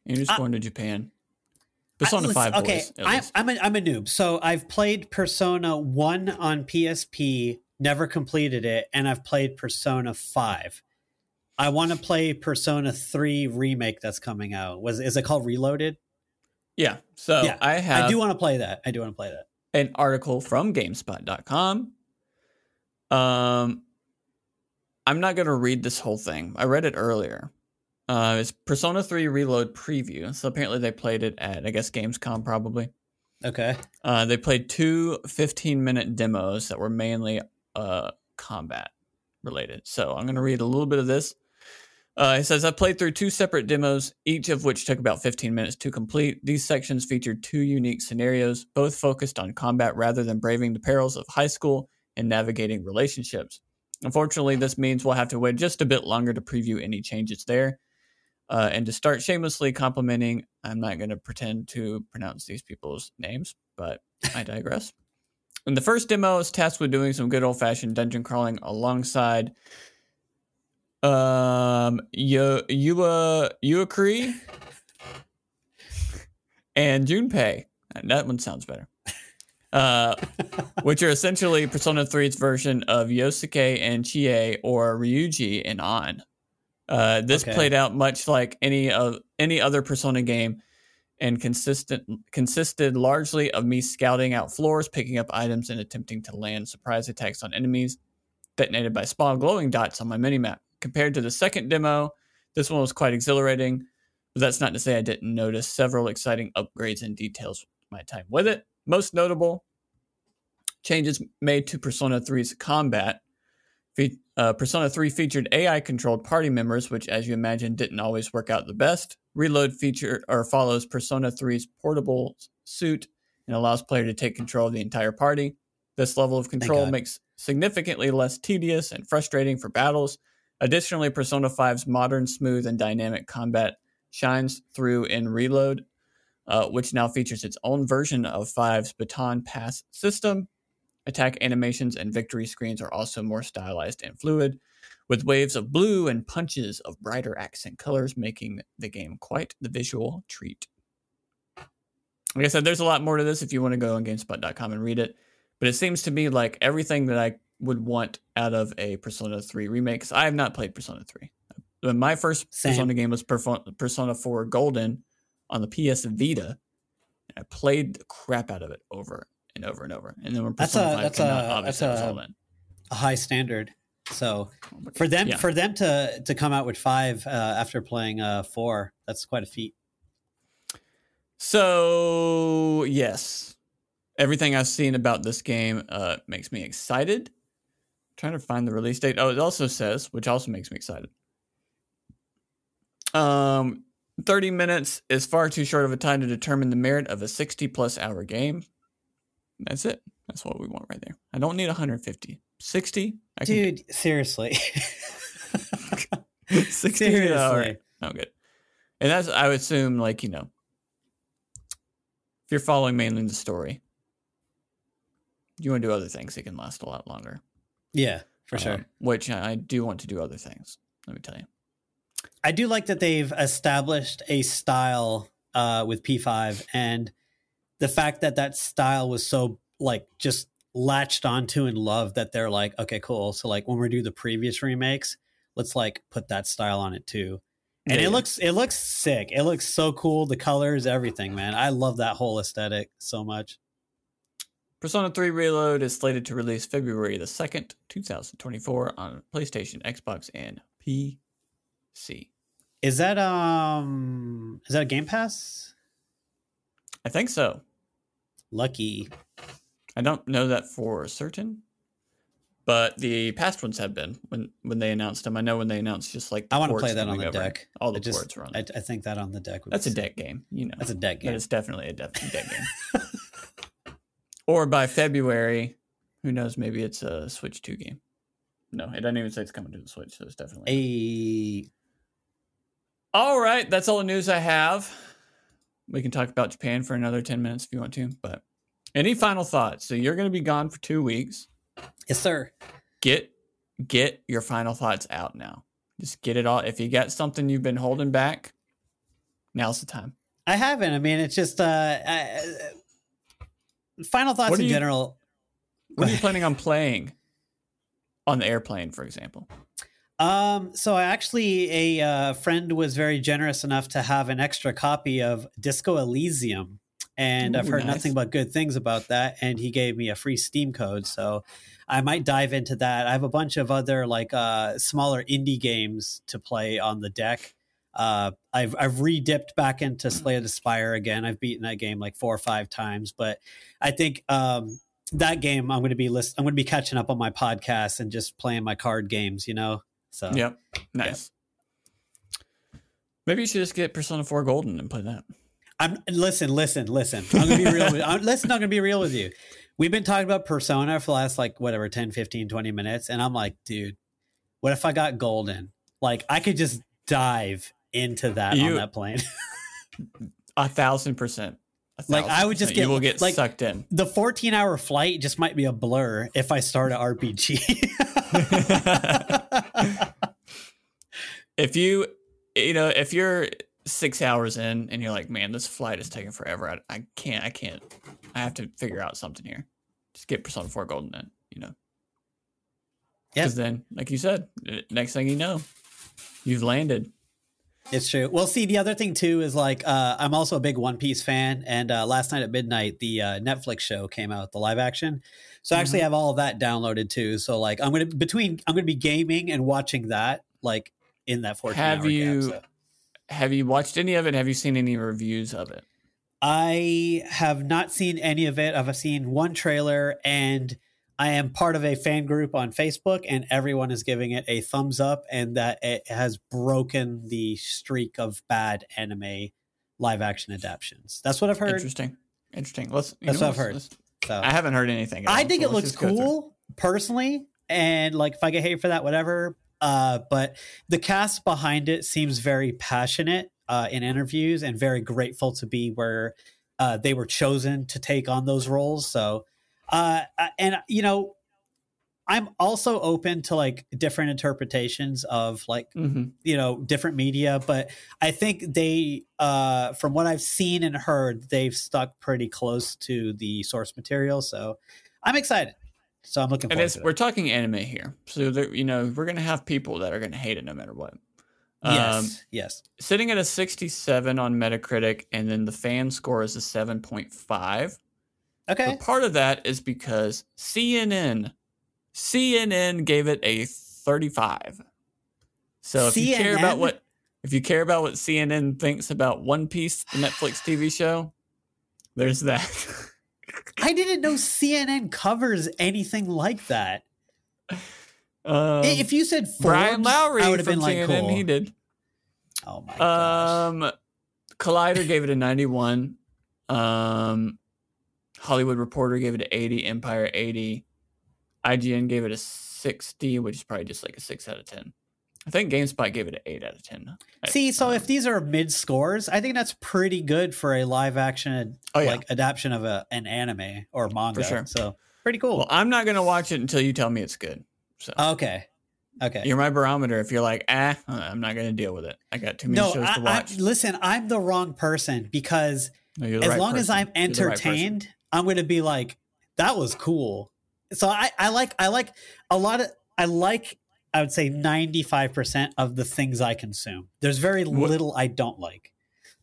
S1: Andrew's
S2: I-
S1: going to Japan. Persona
S2: I-
S1: Five
S2: okay,
S1: boys.
S2: I'm,
S1: least.
S2: I'm a, I'm a noob. So I've played Persona One on PSP, never completed it, and I've played Persona Five. I want to play Persona Three remake that's coming out. Was is it called Reloaded?
S1: yeah. So
S2: Yeah,
S1: I have
S2: I do want to play that. I do want to play that.
S1: an article from GameSpot.com. Um, I'm not going to read this whole thing. I read it earlier. Uh, it's Persona 3 Reload preview. So apparently they played it at, I guess, Gamescom probably.
S2: Okay.
S1: Uh, they played two 15 minute demos that were mainly uh, combat related. So I'm going to read a little bit of this. Uh, it says, I played through two separate demos, each of which took about 15 minutes to complete. These sections featured two unique scenarios, both focused on combat rather than braving the perils of high school and navigating relationships. Unfortunately, this means we'll have to wait just a bit longer to preview any changes there. Uh, and to start shamelessly complimenting, I'm not going to pretend to pronounce these people's names, but I digress. *laughs* In the first demo, I was tasked with doing some good old fashioned dungeon crawling alongside um Yo Yua Yuakri *laughs* and Junpei. That one sounds better. Uh, which are essentially Persona 3's version of Yosuke and Chie or Ryuji and Ann. Uh, this
S2: Okay.
S1: played out much like any of any other Persona game, and consistent consisted largely of me scouting out floors, picking up items, and attempting to land surprise attacks on enemies detonated by small glowing dots on my minimap. Compared to the second demo, this one was quite exhilarating, but that's not to say I didn't notice several exciting upgrades and details my time with it. Most notable changes made to Persona 3's combat, Uh, Persona 3 featured AI controlled party members, which, as you imagine, didn't always work out the best. Reload feature or follows Persona 3's portable suit and allows player to take control of the entire party. This level of control makes significantly less tedious and frustrating for battles. Additionally, Persona 5's modern, smooth, and dynamic combat shines through in Reload, uh, which now features its own version of 5's baton pass system. Attack animations and victory screens are also more stylized and fluid, with waves of blue and punches of brighter accent colors, making the game quite the visual treat. Like I said, there's a lot more to this if you want to go on GameSpot.com and read it. But it seems to me like everything that I would want out of a Persona 3 remake. Cause I have not played Persona 3. When my first
S2: Same.
S1: Persona game was Persona 4 Golden on the PS Vita. And I played the crap out of it over and over and over. And then when
S2: That's a-
S1: 5
S2: that's
S1: came
S2: a-
S1: out, obviously
S2: that's a- a high standard. So for them
S1: Yeah.
S2: for them to to come out with five uh, after playing uh, four, that's quite a feat.
S1: So yes, everything I've seen about this game uh, makes me excited. trying to find the release date. Oh, it also says, which also makes me excited. Um, thirty minutes is far too short of a time to determine the merit of a sixty-plus hour game. That's it. That's what we want right there. I don't need 150. 60? I can
S2: Dude, seriously. *laughs*
S1: 60 an hour.
S2: seriously.
S1: Oh, good. And that's, I would assume, like, you know, if you're following mainly the story, you want to do other things, it can last a lot longer.
S2: Yeah, for sure.
S1: Um, which I I do want to do other things. Let me tell you.
S2: I do like that they've established a style uh, with P5 and the fact that that style was so like just latched onto and loved that they're like, okay, cool. So like when we do the previous remakes, let's like put that style on it too. And
S1: Yeah,
S2: it looks it looks sick. It looks so cool. The colors, everything, man. I love that whole aesthetic so much.
S1: Persona 3 Reload is slated to release February the 2nd, 2024 on PlayStation, Xbox, and PC.
S2: Is that um is that a Game Pass?
S1: I think so.
S2: Lucky.
S1: I don't know that for certain, but the past ones have been when when they announced them. I know when they announced just like
S2: I want to play that on the
S1: over,
S2: deck.
S1: All the
S2: I just-
S1: ports.
S2: I. I think that on the deck. Would
S1: That's a
S2: sick.
S1: deck game, you know.
S2: That's a deck game.
S1: it's definitely a deck, deck *laughs* game. or by February, who knows? Maybe it's a Switch Two game. No, it doesn't even say it's coming to the Switch, so it's definitely.
S2: A
S1: All right, that's all the news I have. We can talk about Japan for another ten minutes if you want to. But any final thoughts? So you're going to be gone for two weeks.
S2: yes, sir.
S1: get get your final thoughts out now. Just get it all. If you got something you've been holding back, now's the time.
S2: I haven't. I mean, it's just uh, I, uh final thoughts in
S1: you-
S2: general.
S1: What are you *laughs* planning on playing on the airplane, for example?
S2: Um, so I actually a uh, friend was very generous enough to have an extra copy of Disco Elysium, and I've heard
S1: nice.
S2: nothing but good things about that. And he gave me a free Steam code, so I might dive into that. I have a bunch of other like uh, smaller indie games to play on the deck. Uh, I've I've re-dipped back into Slay the Spire again. I've beaten that game like four or five times, but I think um, that game I'm going to be list- I'm going to be catching up on my podcast and just playing my card games. You know, so
S1: Yep, nice. Maybe you should just get Persona 4 Golden and play that.
S2: I'm listen, listen, listen. I'm gonna be real with I'm, listen, I'm gonna be real with you. We've been talking about persona for the last like whatever 10, 15, 20 minutes, and I'm like, dude, what if I got golden? Like I could just dive into that on that plane. *laughs*
S1: A thousand percent. A
S2: Like, I would just
S1: percent. you
S2: get-
S1: will get
S2: like-
S1: sucked in.
S2: the 14 hour flight just might be a blur if I start an RPG. *laughs* *laughs*
S1: if you you know if you're six hours in and you're like man this flight is taking forever i, I can't i can't i have to figure out something here just get persona 4 golden then you know
S2: Yeah.
S1: because then like you said uh, next thing you know you've landed
S2: It's true. Well, see, the other thing too is like uh, I'm also a big One Piece fan, and uh, last night at midnight, the uh, Netflix show came out, the live action. So I actually have all of that downloaded too. So like I'm gonna between I'm gonna be gaming and watching that like in that 14
S1: Have you-
S2: Gap, so.
S1: have you watched any of it have you seen any reviews of it
S2: I have not seen any of it. I've seen one trailer, and I am part of a fan group on Facebook, and everyone is giving it a thumbs up, and that it has broken the streak of bad anime live action adaptations. That's what I've heard.
S1: Interesting. Interesting. Let's.
S2: That's
S1: know,
S2: what I've heard. So
S1: I haven't heard anything.
S2: I think
S1: so
S2: it looks
S1: just go through.
S2: cool personally, and like if I get hate for that, whatever. Uh, but the cast behind it seems very passionate uh, in interviews and very grateful to be where uh, they were chosen to take on those roles. So, uh, uh, and you know, I'm also open to like different interpretations of like
S1: Mhm.
S2: you know different media but i think they uh from what i've seen and heard they've stuck pretty close to the source material so i'm excited so i'm looking
S1: And
S2: forward
S1: it's,
S2: to
S1: we're talking anime here, so there, you know we're gonna have people that are gonna hate it no matter what. Um,
S2: yes yes
S1: sitting at a 67 on Metacritic, and then the fan score is a 7.5.
S2: okay
S1: But part of that is because CNN, CNN gave it a 35. So if you care about what, if you care about what CNN thinks about One Piece, the Netflix TV show, there's that. *laughs*
S2: i didn't know cnn covers anything like that
S1: um,
S2: if you said Forbes,
S1: Brian Lowry
S2: i would have been like
S1: CNN,
S2: cool
S1: he did.
S2: oh my gosh
S1: Um, Collider gave it a 91. Um, Hollywood Reporter gave it an 80. Empire 80. IGN gave it a 60, which is probably just like a 6 out of 10. I think GameSpot gave it an 8 out of 10.
S2: See, so
S1: Um,
S2: if these are mid scores, I think that's pretty good for a live action
S1: Oh, yeah.
S2: like adaptation of a, an anime or manga.
S1: For sure.
S2: So pretty cool.
S1: Well, I'm not going to watch it until you tell me it's good. So
S2: okay. Okay.
S1: you're my barometer. If you're like, ah, I'm not going to deal with it. I got too many
S2: no,
S1: shows
S2: I,
S1: to
S2: I,
S1: watch.
S2: listen, I'm the wrong person because
S1: No,
S2: as
S1: right
S2: long as. I'm
S1: You're right
S2: entertained, I'm going to be like, that was cool. So I, I like, I like a lot of, I like, I would say 95% of the things I consume. There's very little I don't like.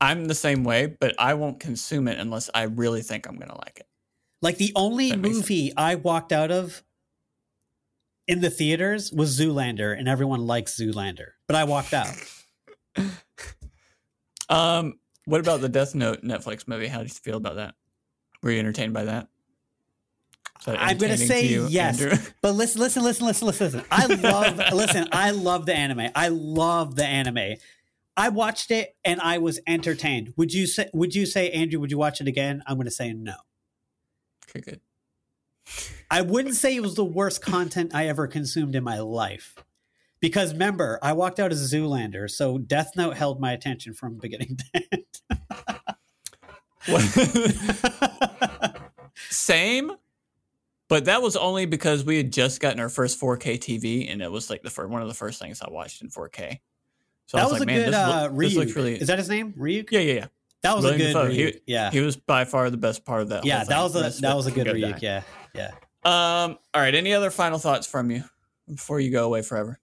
S1: I'm the same way, but I won't consume it unless I really think I'm going to like it.
S2: Like the only movie I walked out of in the theaters was Zoolander, and everyone likes Zoolander, but I walked out. *laughs*
S1: Um, what about the Death Note Netflix movie? How did you feel about that? Were you entertained by that?
S2: I'm gonna say
S1: to you,
S2: yes.
S1: Andrew? *laughs*
S2: But listen, listen, listen, listen, listen, listen. I love, *laughs* listen, I love the anime. I love the anime. I watched it and I was entertained. Would you say? Would you say, Andrew? Would you watch it again? I'm going to say no.
S1: okay, good.
S2: I wouldn't say it was the worst content I ever consumed in my life. Because remember, I walked out as a Zoolander, so Death Note held my attention from beginning to end. *laughs*
S1: Same, but that was only because we had just gotten our first 4K TV, and it was like the first, one of the first things I watched in 4K. So I
S2: that
S1: was,
S2: was,
S1: like,
S2: a
S1: man,
S2: good
S1: this,
S2: uh,
S1: look, this looks really.
S2: Is that his name? Ryuk?
S1: yeah, yeah, yeah.
S2: that was
S1: William
S2: a good.
S1: He-
S2: yeah,
S1: He was by far the best part of that.
S2: yeah, that was a that was a good
S1: Go
S2: Ryuk. Yeah, yeah.
S1: Um. All right. Any other final thoughts from you before you go away forever?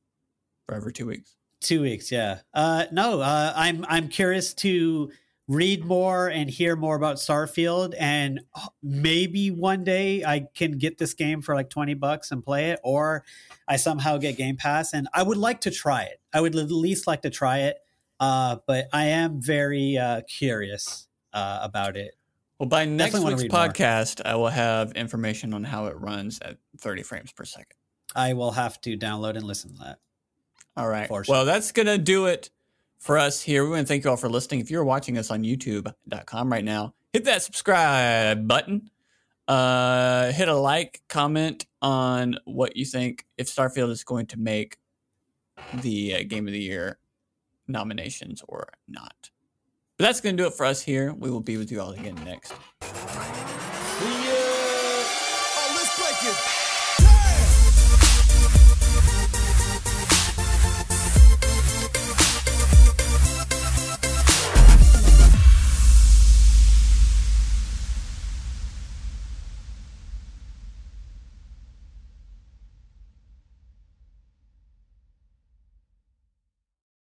S1: Forever, two weeks.
S2: Two weeks. Yeah. Uh, no, uh, I'm I'm curious to read more and hear more about Starfield, and uh, maybe one day I can get this game for like twenty bucks and play it, or I somehow get Game Pass, and I would like to try it. I would at least like to try it, uh, but I am very uh, curious uh, about it.
S1: Well, by next
S2: Definitely
S1: week's
S2: read more.
S1: podcast, I will have information on how it runs at 30 frames per second.
S2: I will have to download and listen to that.
S1: All right. Well, that's going to do it for us here. We want to thank you all for listening. If you're watching us on youtube.com right now, hit that subscribe button. Uh, hit a like, comment on what you think if Starfield is going to make the uh, Game of the Year nominations or not. But that's going to do it for us here. We will be with you all again next.
S3: Oh, break it.